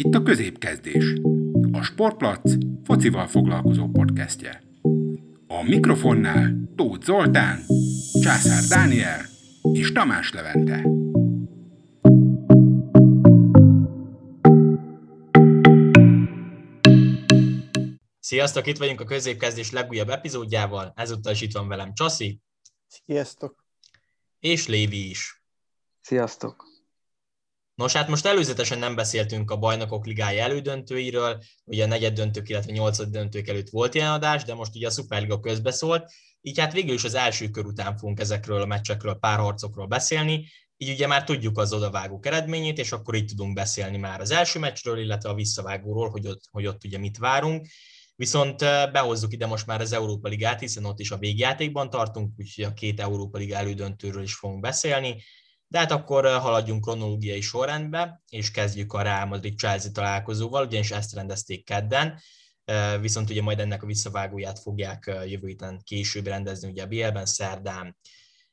Itt a középkezdés. A Sportplac focival foglalkozó podcastje. A mikrofonnál Tóth Zoltán, Császár Dániel és Tamás Levente. Sziasztok, itt vagyunk a középkezdés legújabb epizódjával, ezúttal is itt van velem Csaszi. Sziasztok. És Lévi is. Sziasztok. Nos, hát most előzetesen nem beszéltünk a bajnokok ligája elődöntőiről, ugye a negyed döntők, illetve nyolcad döntők előtt volt ilyen adás, de most ugye a Superliga közbeszólt, így hát végül is az első kör után fogunk ezekről a meccsekről, párharcokról beszélni, így ugye már tudjuk az odavágók eredményét, és akkor így tudunk beszélni már az első meccsről, illetve a visszavágóról, hogy ott, hogy ott ugye mit várunk. Viszont behozzuk ide most már az Európa Ligát, hiszen ott is a végjátékban tartunk, úgyhogy a két Európa Liga elődöntőről is fogunk beszélni. De hát akkor haladjunk kronológiai sorrendbe, és kezdjük a Real Madrid-Chelsea találkozóval, ugyanis ezt rendezték kedden, viszont ugye majd ennek a visszavágóját fogják jövő héten később rendezni, ugye a BL-ben szerdán.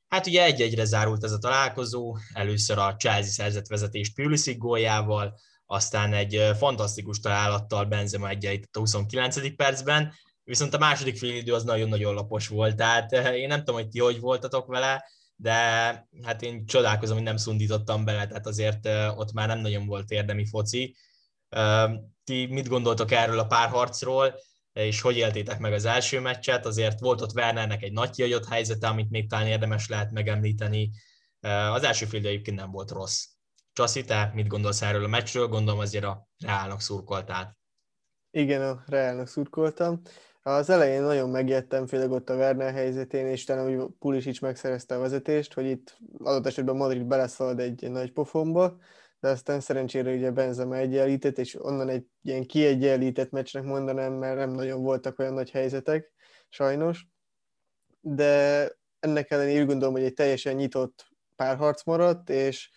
Hát ugye egy-egyre zárult ez a találkozó, először a Chelsea szerzett vezetést Pulisic góljával, aztán egy fantasztikus találattal Benzema egyenlített a 29. percben, viszont a második félidő az nagyon-nagyon lapos volt, tehát én nem tudom, hogy ti hogy voltatok vele, de hát én csodálkozom, hogy nem szundítottam bele, tehát azért ott már nem nagyon volt érdemi foci. Ti mit gondoltok erről a párharcról, és hogy éltétek meg az első meccset? Azért volt ott Wernernek egy nagy kiadott helyzete, amit még talán érdemes lehet megemlíteni. Az első fél egyébként nem volt rossz. Csaszi, te mit gondolsz erről a meccsről? Gondolom azért a Reálnak szurkoltál. Igen, a Reálnak szurkoltam. Az elején nagyon megijedtem, főleg ott a Werner helyzetén, és talán hogy Pulisic megszerezte a vezetést, hogy itt adott esetben Madrid beleszalad egy nagy pofonba, de aztán szerencsére ugye Benzema egyenlített, és onnan egy ilyen kiegyenlített meccsnek mondanám, mert nem nagyon voltak olyan nagy helyzetek, sajnos. De ennek ellenére úgy gondolom, hogy egy teljesen nyitott párharc maradt, és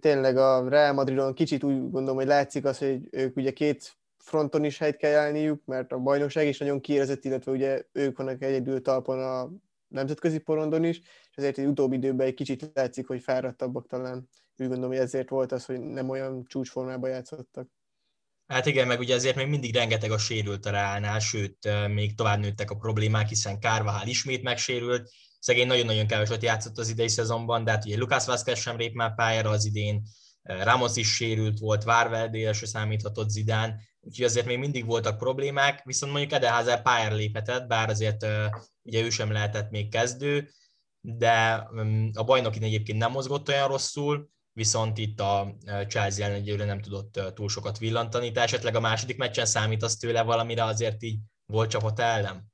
tényleg a Real Madridon kicsit úgy gondolom, hogy látszik az, hogy ők ugye két fronton is helyt kell állniuk, mert a bajnokság is nagyon kiérezett, illetve ugye ők vannak egyedül talpon a nemzetközi porondon is, és ezért egy utóbbi időben egy kicsit látszik, hogy fáradtabbak talán. Úgy gondolom, hogy ezért volt az, hogy nem olyan csúcsformában játszottak. Hát igen, meg ugye azért még mindig rengeteg a sérült a Reálnál, sőt, még tovább nőttek a problémák, hiszen Kárvahál ismét megsérült, szegény nagyon-nagyon keveset játszott az idei szezonban, de hát ugye Lucas Vázquez sem lép már pályára az idén, Ramos is sérült volt, Várveldére se számíthatott Zidán, úgyhogy azért még mindig voltak problémák, viszont mondjuk Edelházer pályára léphetett, bár azért ugye ő sem lehetett még kezdő, de a bajnokin egyébként nem mozgott olyan rosszul, viszont itt a Chelsea ellen egyőre nem tudott túl sokat villantani, tehát esetleg a második meccsen számítasz tőle valamire azért így volt csapat ellen?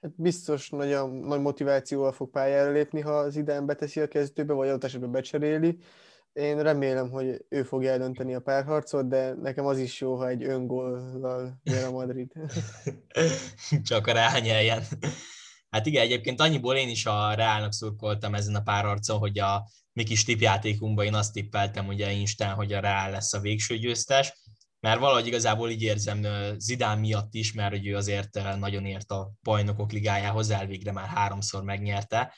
Hát biztos nagyon nagy motivációval fog pályára lépni, ha az idén beteszi a kezdőbe, vagy ott esetben becseréli. Én remélem, hogy ő fogja eldönteni a párharcot, de nekem az is jó, ha egy öngóllal nyer a Madrid. Csak a rányeljen. Hát igen, egyébként annyiból én is a Reálnak szurkoltam ezen a párharcon, hogy a mi kis tipjátékunkban én azt tippeltem ugye Instán, hogy a Reál lesz a végső győztes, mert valahogy igazából így érzem Zidán miatt is, mert hogy ő azért nagyon ért a bajnokok ligájához, elvégre már háromszor megnyerte,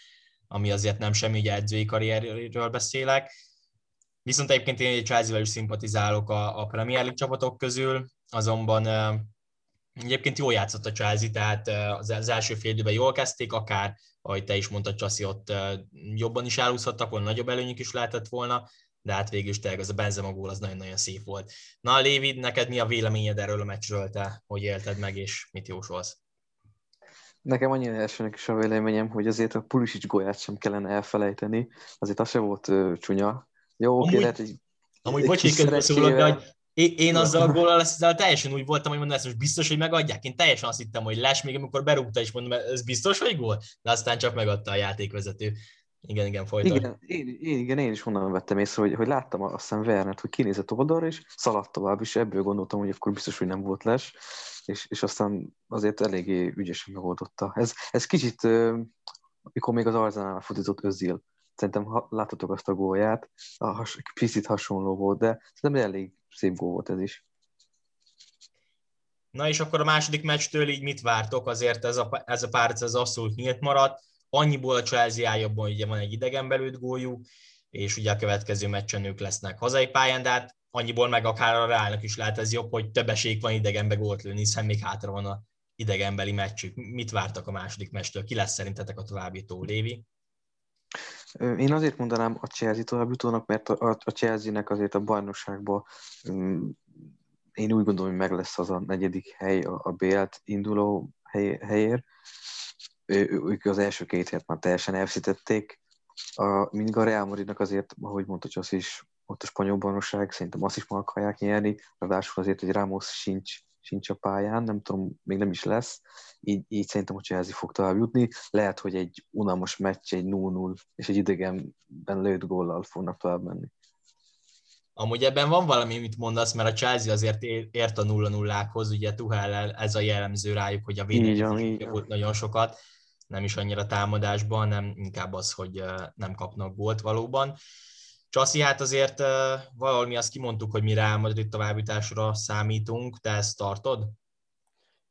ami azért nem semmi, ugye edzői karrierről beszélek. Viszont egyébként én egy Chelsea-vel is szimpatizálok a, a Premier League csapatok közül, azonban egyébként jól játszott a Chelsea, tehát az, első fél időben jól kezdték, akár, ahogy te is mondtad, Csaszi, ott jobban is elúszhattak volna, nagyobb előnyük is lehetett volna, de hát végül is tényleg az a Benzema gól az nagyon-nagyon szép volt. Na, Lévid, neked mi a véleményed erről a meccsről, te hogy élted meg, és mit jósolsz? Nekem annyira elsőnek is a véleményem, hogy azért a Pulisic gólját sem kellene elfelejteni, azért az se volt ö, csúnya. Jó, oké, lehet egy, Amúgy bocs, hogy közbeszólok, de hogy én, én azzal a góllal ezzel teljesen úgy voltam, hogy mondom, ezt most biztos, hogy megadják. Én teljesen azt hittem, hogy les, még amikor berúgta, és mondom, ez biztos, hogy gól? De aztán csak megadta a játékvezető. Igen, igen, folytat. Igen, én, én, igen, én is onnan vettem észre, hogy, hogy láttam azt hiszem Wernert, hogy kinézett oldalra, és szaladt tovább, és ebből gondoltam, hogy akkor biztos, hogy nem volt les, és, és aztán azért eléggé ügyesen megoldotta. Ez, ez kicsit, mikor még az Arzenál futított Özil, szerintem ha, láttatok azt a gólját, a has, picit hasonló volt, de szerintem elég szép gól volt ez is. Na és akkor a második meccstől így mit vártok? Azért ez a, ez a párc az abszolút nyílt maradt annyiból a Chelsea jobban ugye van egy idegenbelült góljuk, és ugye a következő meccsen ők lesznek hazai pályán, de hát annyiból meg akár a Reálnak is lehet ez jobb, hogy több esélyük van idegenbe gólt lőni, hiszen még hátra van a idegenbeli meccsük. Mit vártak a második meccstől? Ki lesz szerintetek a továbbító, Lévi? Én azért mondanám a Chelsea továbbjutónak, mert a, a Chelsea-nek azért a bajnokságban um, én úgy gondolom, hogy meg lesz az a negyedik hely a, a BL-t induló hely, helyér. Ő, ők az első két hét már teljesen elveszítették. A, mindig a Real Madridnak azért, ahogy mondta Csasz is, ott a spanyol bajnokság, szerintem azt is meg akarják nyerni, ráadásul azért, hogy Ramos sincs sincs a pályán, nem tudom, még nem is lesz, így, így szerintem a Chelsea fog tovább jutni. Lehet, hogy egy unalmas meccs, egy 0-0 és egy idegenben lőtt góllal fognak tovább menni. Amúgy ebben van valami, mit mondasz, mert a Chelsea azért ért a 0 0 ugye Tuhellel ez a jellemző rájuk, hogy a védelmi volt nagyon sokat, nem is annyira támadásban, nem inkább az, hogy nem kapnak gólt valóban. Csaszi, hát azért valahol mi azt kimondtuk, hogy mi Real Madrid továbbításra számítunk, te ezt tartod?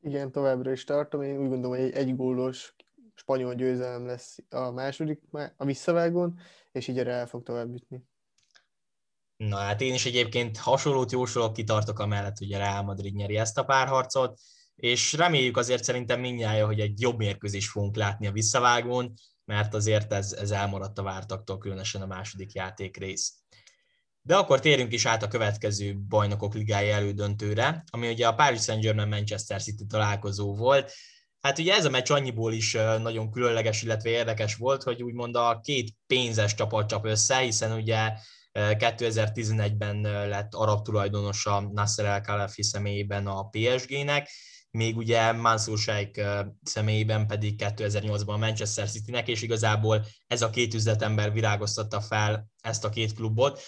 Igen, továbbra is tartom. Én úgy gondolom, hogy egy, egy gólos spanyol győzelem lesz a második, a visszavágón, és így erre el fog tovább jutni. Na hát én is egyébként hasonlót jósolok, kitartok amellett, hogy a Real Madrid nyeri ezt a párharcot, és reméljük azért szerintem mindjárt, hogy egy jobb mérkőzés fogunk látni a visszavágón, mert azért ez, ez elmaradt a vártaktól, különösen a második játékrész. De akkor térjünk is át a következő bajnokok ligája elődöntőre, ami ugye a Paris Saint-Germain Manchester City találkozó volt. Hát ugye ez a meccs annyiból is nagyon különleges, illetve érdekes volt, hogy úgymond a két pénzes csapat csap össze, hiszen ugye 2011-ben lett arab tulajdonosa Nasser El Khelafi személyében a PSG-nek, még ugye Mansur Sheikh személyében pedig 2008-ban a Manchester City-nek, és igazából ez a két üzletember virágoztatta fel ezt a két klubot,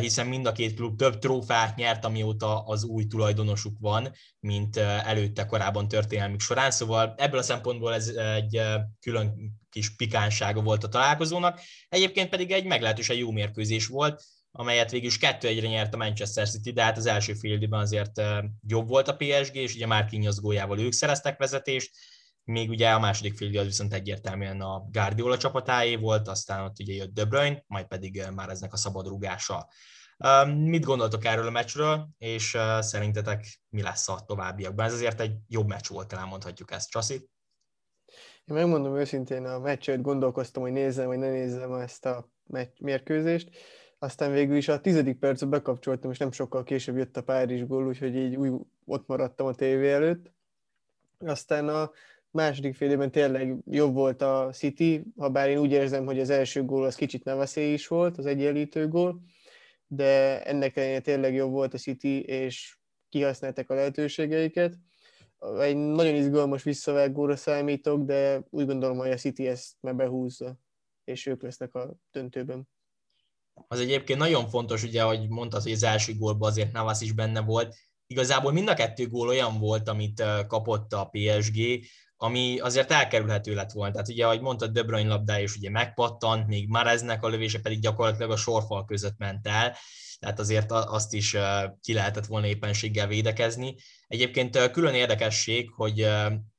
hiszen mind a két klub több trófát nyert, amióta az új tulajdonosuk van, mint előtte korábban történelmük során. Szóval ebből a szempontból ez egy külön kis pikánsága volt a találkozónak. Egyébként pedig egy meglehetősen jó mérkőzés volt, amelyet végül is 2-1-re nyert a Manchester City, de hát az első fél azért jobb volt a PSG, és ugye már góljával ők szereztek vezetést, még ugye a második fél az viszont egyértelműen a Guardiola csapatáé volt, aztán ott ugye jött De Bruyne, majd pedig már eznek a szabad rúgása. Mit gondoltok erről a meccsről, és szerintetek mi lesz a továbbiakban? Ez azért egy jobb meccs volt, talán mondhatjuk ezt, Csasi? Én megmondom őszintén, a meccset gondolkoztam, hogy nézzem, vagy ne nézzem ezt a mérkőzést aztán végül is a tizedik percben bekapcsoltam, és nem sokkal később jött a Párizs gól, úgyhogy így úgy ott maradtam a tévé előtt. Aztán a második félében tényleg jobb volt a City, ha bár én úgy érzem, hogy az első gól az kicsit neveszély is volt, az egyenlítő gól, de ennek ellenére tényleg jobb volt a City, és kihasználták a lehetőségeiket. Egy nagyon izgalmas visszavágóra számítok, de úgy gondolom, hogy a City ezt már behúzza, és ők lesznek a döntőben az egyébként nagyon fontos, ugye, hogy mondtad, hogy az első gólban azért Navas is benne volt. Igazából mind a kettő gól olyan volt, amit kapott a PSG, ami azért elkerülhető lett volna. Tehát ugye, ahogy mondtad, De Bruyne labdája is ugye megpattant, még Mareznek a lövése pedig gyakorlatilag a sorfal között ment el, tehát azért azt is ki lehetett volna éppenséggel védekezni. Egyébként külön érdekesség, hogy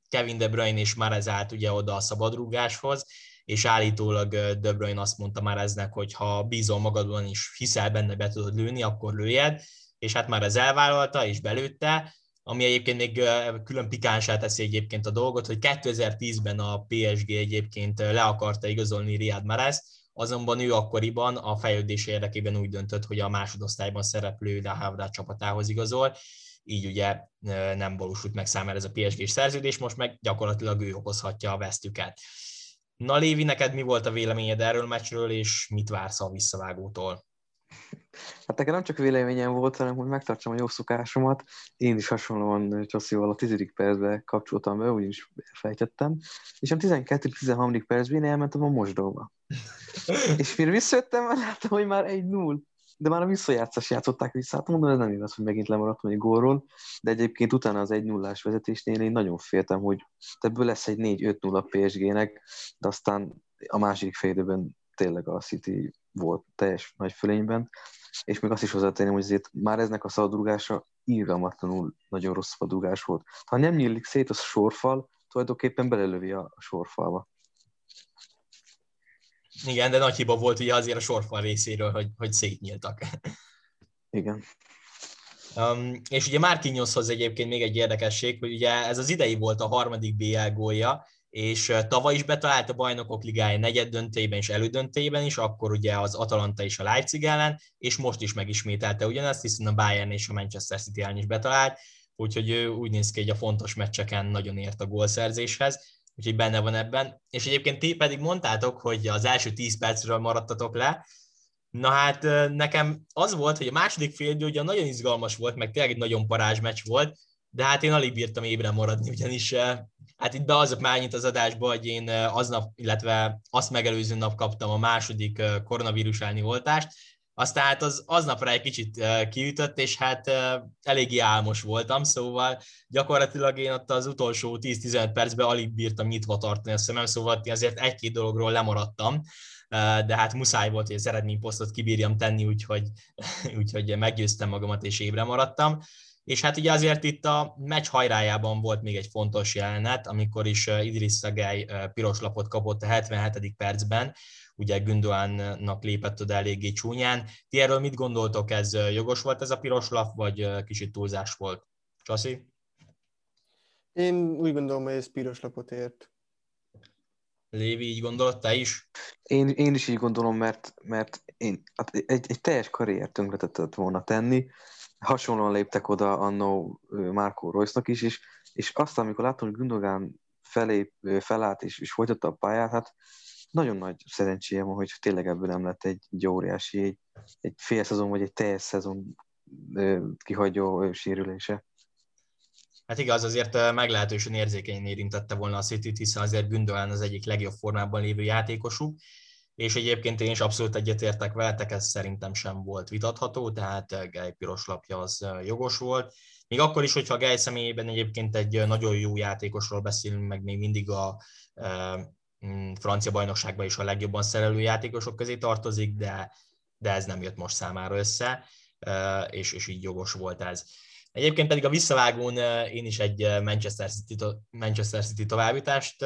Kevin De Bruyne és Marez állt ugye oda a szabadrúgáshoz, és állítólag De Bruyne azt mondta már eznek, hogy ha bízol magadban is hiszel benne, be tudod lőni, akkor lőjed, és hát már ez elvállalta, és belőtte, ami egyébként még külön pikánsá teszi egyébként a dolgot, hogy 2010-ben a PSG egyébként le akarta igazolni Riyad Mahrez, azonban ő akkoriban a fejlődés érdekében úgy döntött, hogy a másodosztályban szereplő La Havra csapatához igazol, így ugye nem valósult meg számára ez a PSG-s szerződés, most meg gyakorlatilag ő okozhatja a vesztüket. Na Lévi, neked mi volt a véleményed erről a meccsről, és mit vársz a visszavágótól? Hát nekem nem csak véleményem volt, hanem hogy megtartsam a jó szokásomat. Én is hasonlóan Csasszival a tizedik percben kapcsoltam be, úgyis fejtettem. És a 12-13. percben én elmentem a mosdóba. és mire visszajöttem, láttam, hogy már egy null de már a visszajátszás játszották vissza. Hát mondom, ez nem igaz, hogy megint lemaradtam egy gólról, de egyébként utána az egy nullás vezetésnél én nagyon féltem, hogy ebből lesz egy 4-5-0 a PSG-nek, de aztán a másik félidőben tényleg a City volt teljes nagy fölényben, és még azt is hozzátenném, hogy azért már eznek a szabadrugása irgalmatlanul nagyon rossz szabadrugás volt. Ha nem nyílik szét a sorfal, tulajdonképpen belelövi a sorfalba. Igen, de nagy hiba volt ugye azért a sorfal részéről, hogy, hogy szétnyíltak. Igen. Um, és ugye Márkinyoshoz egyébként még egy érdekesség, hogy ugye ez az idei volt a harmadik BL gólja, és tavaly is betalált a bajnokok ligája negyed döntőjében és elődöntőjében is, akkor ugye az Atalanta és a Leipzig ellen, és most is megismételte ugyanezt, hiszen a Bayern és a Manchester City ellen is betalált, úgyhogy ő úgy néz ki, hogy a fontos meccseken nagyon ért a gólszerzéshez, úgyhogy benne van ebben. És egyébként ti pedig mondtátok, hogy az első 10 percről maradtatok le, Na hát nekem az volt, hogy a második fél idő ugye nagyon izgalmas volt, meg tényleg egy nagyon parázs meccs volt, de hát én alig bírtam ébren maradni, ugyanis hát itt beazok már annyit az adásba, hogy én aznap, illetve azt megelőző nap kaptam a második koronavírus elleni oltást, aztán hát az aznapra egy kicsit kiütött, és hát eléggé álmos voltam, szóval gyakorlatilag én ott az utolsó 10-15 percben alig bírtam nyitva tartani a szemem, szóval azért egy-két dologról lemaradtam, de hát muszáj volt, hogy az eredményposztot kibírjam tenni, úgyhogy, úgyhogy meggyőztem magamat és ébre maradtam. És hát ugye azért itt a meccs hajrájában volt még egy fontos jelenet, amikor is Idris Szegely piros lapot kapott a 77. percben, ugye Gündoánnak lépett oda eléggé csúnyán. Ti erről mit gondoltok, ez jogos volt ez a piros lap, vagy kicsit túlzás volt? Csaszi? Én úgy gondolom, hogy ez piros lapot ért. Lévi, így gondolod te is? Én, én is így gondolom, mert, mert én, hát egy, egy teljes karriert tönkretetett volna tenni. Hasonlóan léptek oda annó Márkó Royce-nak is, és, és aztán, amikor láttam, hogy Gündogan felé, felállt és, és folytatta a pályát, hát nagyon nagy szerencséje van, hogy tényleg ebből nem lett egy, egy óriási, egy, egy fél szezon vagy egy teljes szezon kihagyó sérülése. Hát igaz, azért meglehetősen érzékenyen érintette volna a city hiszen azért Gündogan az egyik legjobb formában lévő játékosuk, és egyébként én is abszolút egyetértek veletek, ez szerintem sem volt vitatható, tehát Gej piros lapja az jogos volt. Még akkor is, hogyha Gej személyében egyébként egy nagyon jó játékosról beszélünk, meg még mindig a francia bajnokságban is a legjobban szerelő játékosok közé tartozik, de, de ez nem jött most számára össze, és, és így jogos volt ez. Egyébként pedig a visszavágón én is egy Manchester City, Manchester City továbbítást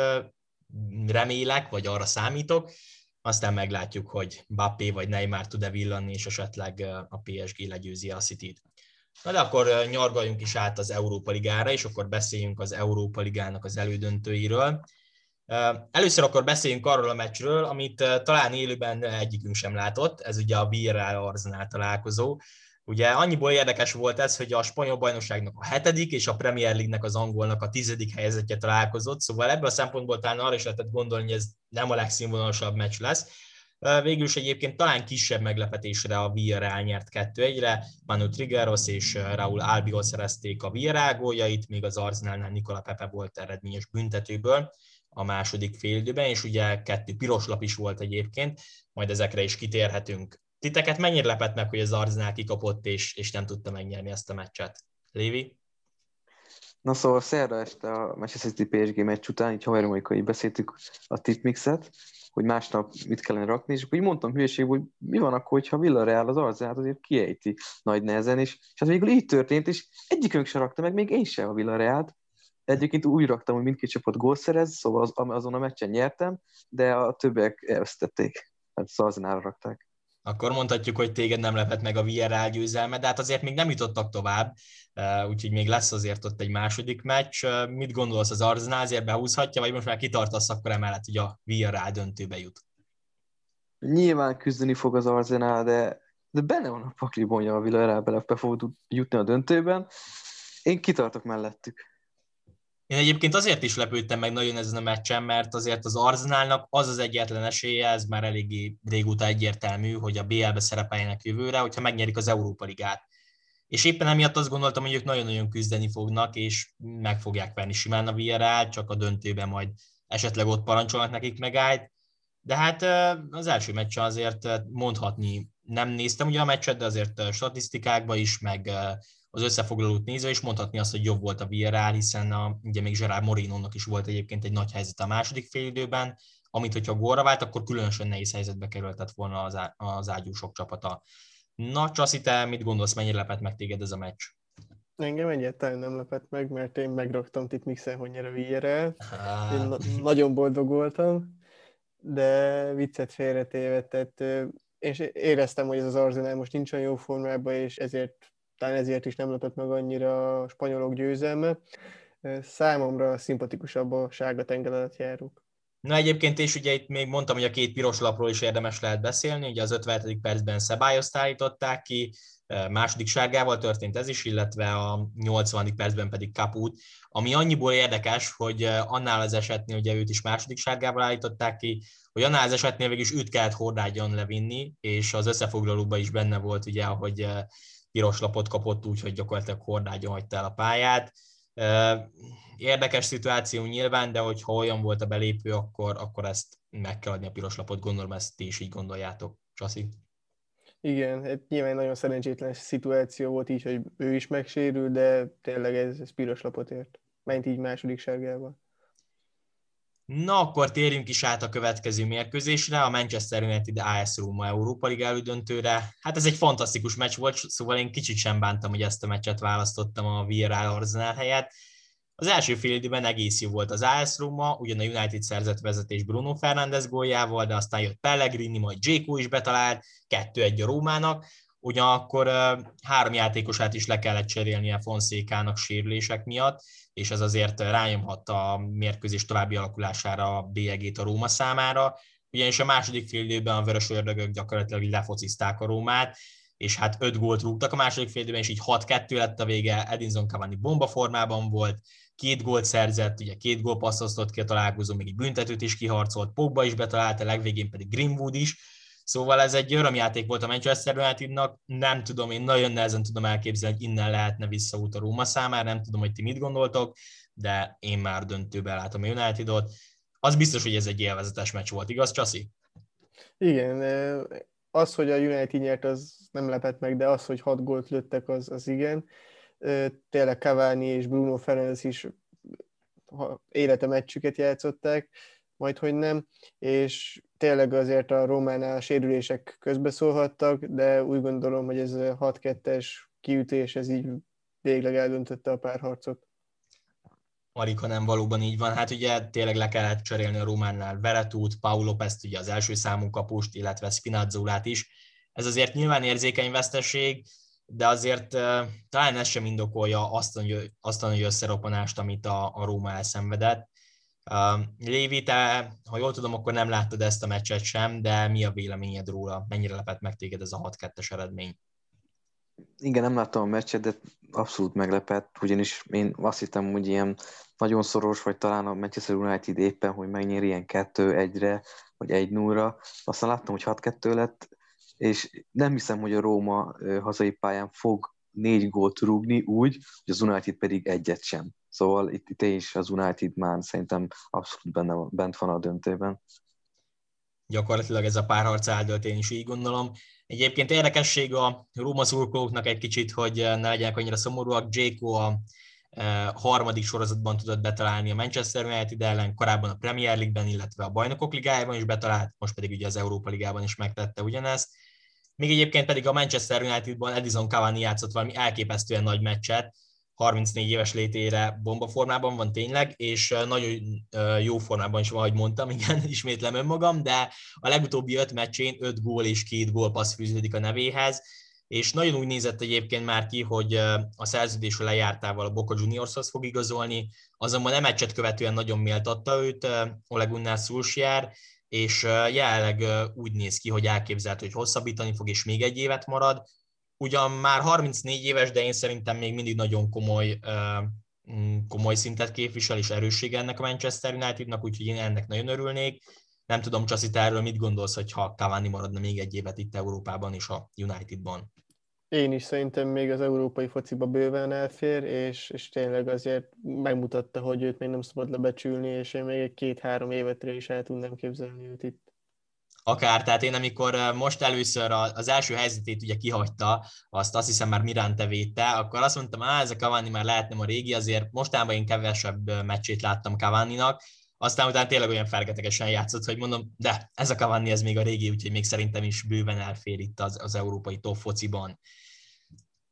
remélek, vagy arra számítok, aztán meglátjuk, hogy Bappé vagy Neymar tud-e villanni, és esetleg a PSG legyőzi a City-t. Na de akkor nyargaljunk is át az Európa Ligára, és akkor beszéljünk az Európa Ligának az elődöntőiről. Először akkor beszéljünk arról a meccsről, amit talán élőben egyikünk sem látott, ez ugye a Villarreal Arsenal találkozó, Ugye annyiból érdekes volt ez, hogy a spanyol bajnokságnak a hetedik és a Premier League-nek az angolnak a tizedik helyzetje találkozott, szóval ebből a szempontból talán arra is lehetett gondolni, hogy ez nem a legszínvonalasabb meccs lesz. Végül is egyébként talán kisebb meglepetésre a Villarreal nyert 2-1-re, Manu Triggeros és Raúl Albiol szerezték a Villarreal góljait, míg az Arsenalnál Nikola Pepe volt eredményes büntetőből a második félidőben, és ugye kettő piros lap is volt egyébként, majd ezekre is kitérhetünk. Titeket mennyire lepett meg, hogy az Arsenal kikapott, és, és nem tudta megnyerni ezt a meccset? Lévi? Na szóval szerda este a Manchester City PSG meccs után, így haverunk, amikor így beszéltük a tipmixet, hogy másnap mit kellene rakni, és akkor így mondtam hülyeség, hogy mi van akkor, hogyha Villarreal az Arzenát azért kiejti nagy nehezen, és, és hát végül így történt, és egyikünk sem rakta meg, még én sem a Villarrealt. Egyébként úgy raktam, hogy mindkét csapat gól szerez, szóval az, azon a meccsen nyertem, de a többiek elvesztették. Hát az Arzenára rakták akkor mondhatjuk, hogy téged nem lepett meg a VRL győzelme, de hát azért még nem jutottak tovább, úgyhogy még lesz azért ott egy második meccs. Mit gondolsz, az Arsenal azért behúzhatja, vagy most már kitartasz akkor emellett, hogy a VRL döntőbe jut? Nyilván küzdeni fog az Arsenal, de, de benne van a pakliban, hogy a Villarreal be fog jutni a döntőben. Én kitartok mellettük. Én egyébként azért is lepődtem meg nagyon ezen a meccsen, mert azért az Arzenálnak az az egyetlen esélye, ez már eléggé régóta egyértelmű, hogy a BL-be szerepeljenek jövőre, hogyha megnyerik az Európa Ligát. És éppen emiatt azt gondoltam, hogy ők nagyon-nagyon küzdeni fognak, és meg fogják venni simán a VRL, csak a döntőben majd esetleg ott parancsolnak nekik megállt. De hát az első meccs azért mondhatni nem néztem ugye a meccset, de azért statisztikákban is, meg az összefoglalót nézve, és mondhatni azt, hogy jobb volt a Villarreal, hiszen a, ugye még Gerard Morinónak is volt egyébként egy nagy helyzet a második félidőben, amit, hogyha gólra vált, akkor különösen nehéz helyzetbe kerültett volna az, á, az ágyúsok csapata. Na, Csaszi, te mit gondolsz, mennyire lepett meg téged ez a meccs? Engem egyáltalán nem lepett meg, mert én megraktam itt Mixen, hogy nyer a Villarreal. Én na- nagyon boldog voltam, de viccet félretéve, tehát és éreztem, hogy ez az Arsenal most nincs olyan jó formában, és ezért talán ezért is nem lepett meg annyira a spanyolok győzelme. Számomra szimpatikusabb a sárga tengerelet járók. Na egyébként és ugye itt még mondtam, hogy a két piros lapról is érdemes lehet beszélni, ugye az 57. percben Szebályoszt állították ki, második sárgával történt ez is, illetve a 80. percben pedig Kaput, ami annyiból érdekes, hogy annál az esetnél ugye őt is második sárgával állították ki, hogy annál az esetnél végig is őt kellett hordágyon levinni, és az összefoglalóban is benne volt ugye, hogy piros lapot kapott úgy, hogy gyakorlatilag hordágyon hagyta el a pályát. Érdekes szituáció nyilván, de hogyha olyan volt a belépő, akkor, akkor ezt meg kell adni a piros lapot, gondolom ezt ti is így gondoljátok. Csaszi? Igen, hát nyilván nagyon szerencsétlen szituáció volt így, hogy ő is megsérül, de tényleg ez, ez piros lapot ért. Ment így második sárgával. Na, akkor térjünk is át a következő mérkőzésre, a Manchester United AS Roma Európa Liga elődöntőre. Hát ez egy fantasztikus meccs volt, szóval én kicsit sem bántam, hogy ezt a meccset választottam a Villarreal Arsenal helyett. Az első fél időben egész jó volt az AS Roma, ugyan a United szerzett vezetés Bruno Fernández góljával, de aztán jött Pellegrini, majd Jéko is betalált, kettő egy a Rómának, ugyanakkor három játékosát is le kellett cserélnie Fonszékának sérülések miatt, és ez azért rányomhatta a mérkőzés további alakulására a bélyegét a Róma számára, ugyanis a második fél időben a vörös ördögök gyakorlatilag lefocizták a Rómát, és hát öt gólt rúgtak a második fél időben, és így 6-2 lett a vége, Edinson Cavani bomba formában volt, két gólt szerzett, ugye két gól passzasztott ki a találkozó, még egy büntetőt is kiharcolt, Pogba is betalált, a legvégén pedig Greenwood is, Szóval ez egy örömjáték volt a Manchester Unitednak, nem tudom, én nagyon nehezen tudom elképzelni, hogy innen lehetne visszaút a Róma számára, nem tudom, hogy ti mit gondoltok, de én már döntőben látom a Unitedot. Az biztos, hogy ez egy élvezetes meccs volt, igaz, Csasi? Igen, az, hogy a United nyert, az nem lepett meg, de az, hogy hat gólt lőttek, az, az igen. Tényleg Cavani és Bruno Fernandes is élete meccsüket játszották, majd hogy nem, és tényleg azért a románál sérülések közbeszólhattak, de úgy gondolom, hogy ez a 6-2-es kiütés, ez így végleg eldöntötte a párharcot. Marika nem valóban így van. Hát ugye tényleg le kellett cserélni a Románnál Veretút, Paulo Pest, ugye az első számú kapust, illetve Spinazzolát is. Ez azért nyilván érzékeny veszteség, de azért talán ez sem indokolja azt a, azt a nagy összeropanást, amit a, a Róma elszenvedett. Uh, Lévi, te, ha jól tudom, akkor nem láttad ezt a meccset sem, de mi a véleményed róla? Mennyire lepett meg téged ez a 6-2-es eredmény? Igen, nem láttam a meccset, de abszolút meglepett, ugyanis én azt hittem, hogy ilyen nagyon szoros, vagy talán a Manchester United éppen, hogy megnyer ilyen 2-1-re, vagy 1 0 Aztán láttam, hogy 6-2 lett, és nem hiszem, hogy a Róma hazai pályán fog négy gólt rúgni úgy, hogy az United pedig egyet sem. Szóval itt, itt is az United már szerintem abszolút benne, bent van a döntőben. Gyakorlatilag ez a párharc áldölt, én is így gondolom. Egyébként érdekesség a Róma szurkolóknak egy kicsit, hogy ne legyenek annyira szomorúak. Jéko a e, harmadik sorozatban tudott betalálni a Manchester United ellen, korábban a Premier League-ben, illetve a Bajnokok Ligájában is betalált, most pedig ugye az Európa Ligában is megtette ugyanezt. Még egyébként pedig a Manchester Unitedban Edison Cavani játszott valami elképesztően nagy meccset, 34 éves létére bomba formában van tényleg, és nagyon jó formában is van, ahogy mondtam, igen, ismétlem önmagam, de a legutóbbi öt meccsén öt gól és két gólpassz fűződik a nevéhez, és nagyon úgy nézett egyébként már ki, hogy a szerződésre lejártával a Boca Juniorshoz fog igazolni, azonban nem meccset követően nagyon méltatta őt Ole Gunnar Solskjaer, és jelenleg úgy néz ki, hogy elképzelhető, hogy hosszabbítani fog, és még egy évet marad, ugyan már 34 éves, de én szerintem még mindig nagyon komoly, mm, komoly szintet képvisel, és erőssége ennek a Manchester Unitednak, úgyhogy én ennek nagyon örülnék. Nem tudom, Csasi, te erről mit gondolsz, hogyha Cavani maradna még egy évet itt Európában és a Unitedban? Én is szerintem még az európai fociba bőven elfér, és, és tényleg azért megmutatta, hogy őt még nem szabad lebecsülni, és én még egy két-három évetre is el tudnám képzelni őt itt akár, tehát én amikor most először az első helyzetét ugye kihagyta, azt azt hiszem már Mirante védte, akkor azt mondtam, hogy ez a Cavani már lehetne a régi, azért mostában én kevesebb meccsét láttam Cavani-nak, aztán utána tényleg olyan fergetegesen játszott, hogy mondom, de ez a Cavani, ez még a régi, úgyhogy még szerintem is bőven elfér itt az, az európai top fociban.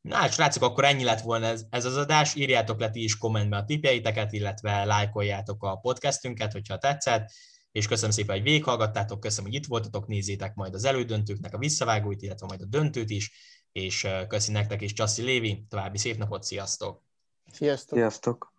Na hát srácok, akkor ennyi lett volna ez, ez az adás. Írjátok le ti is kommentbe a tipjeiteket, illetve lájkoljátok a podcastünket, hogyha tetszett és köszönöm szépen, hogy végighallgattátok, köszönöm, hogy itt voltatok, nézzétek majd az elődöntőknek a visszavágóit, illetve majd a döntőt is, és köszi nektek is, Csassi Lévi, további szép napot, sziasztok! Sziasztok! Sziasztok!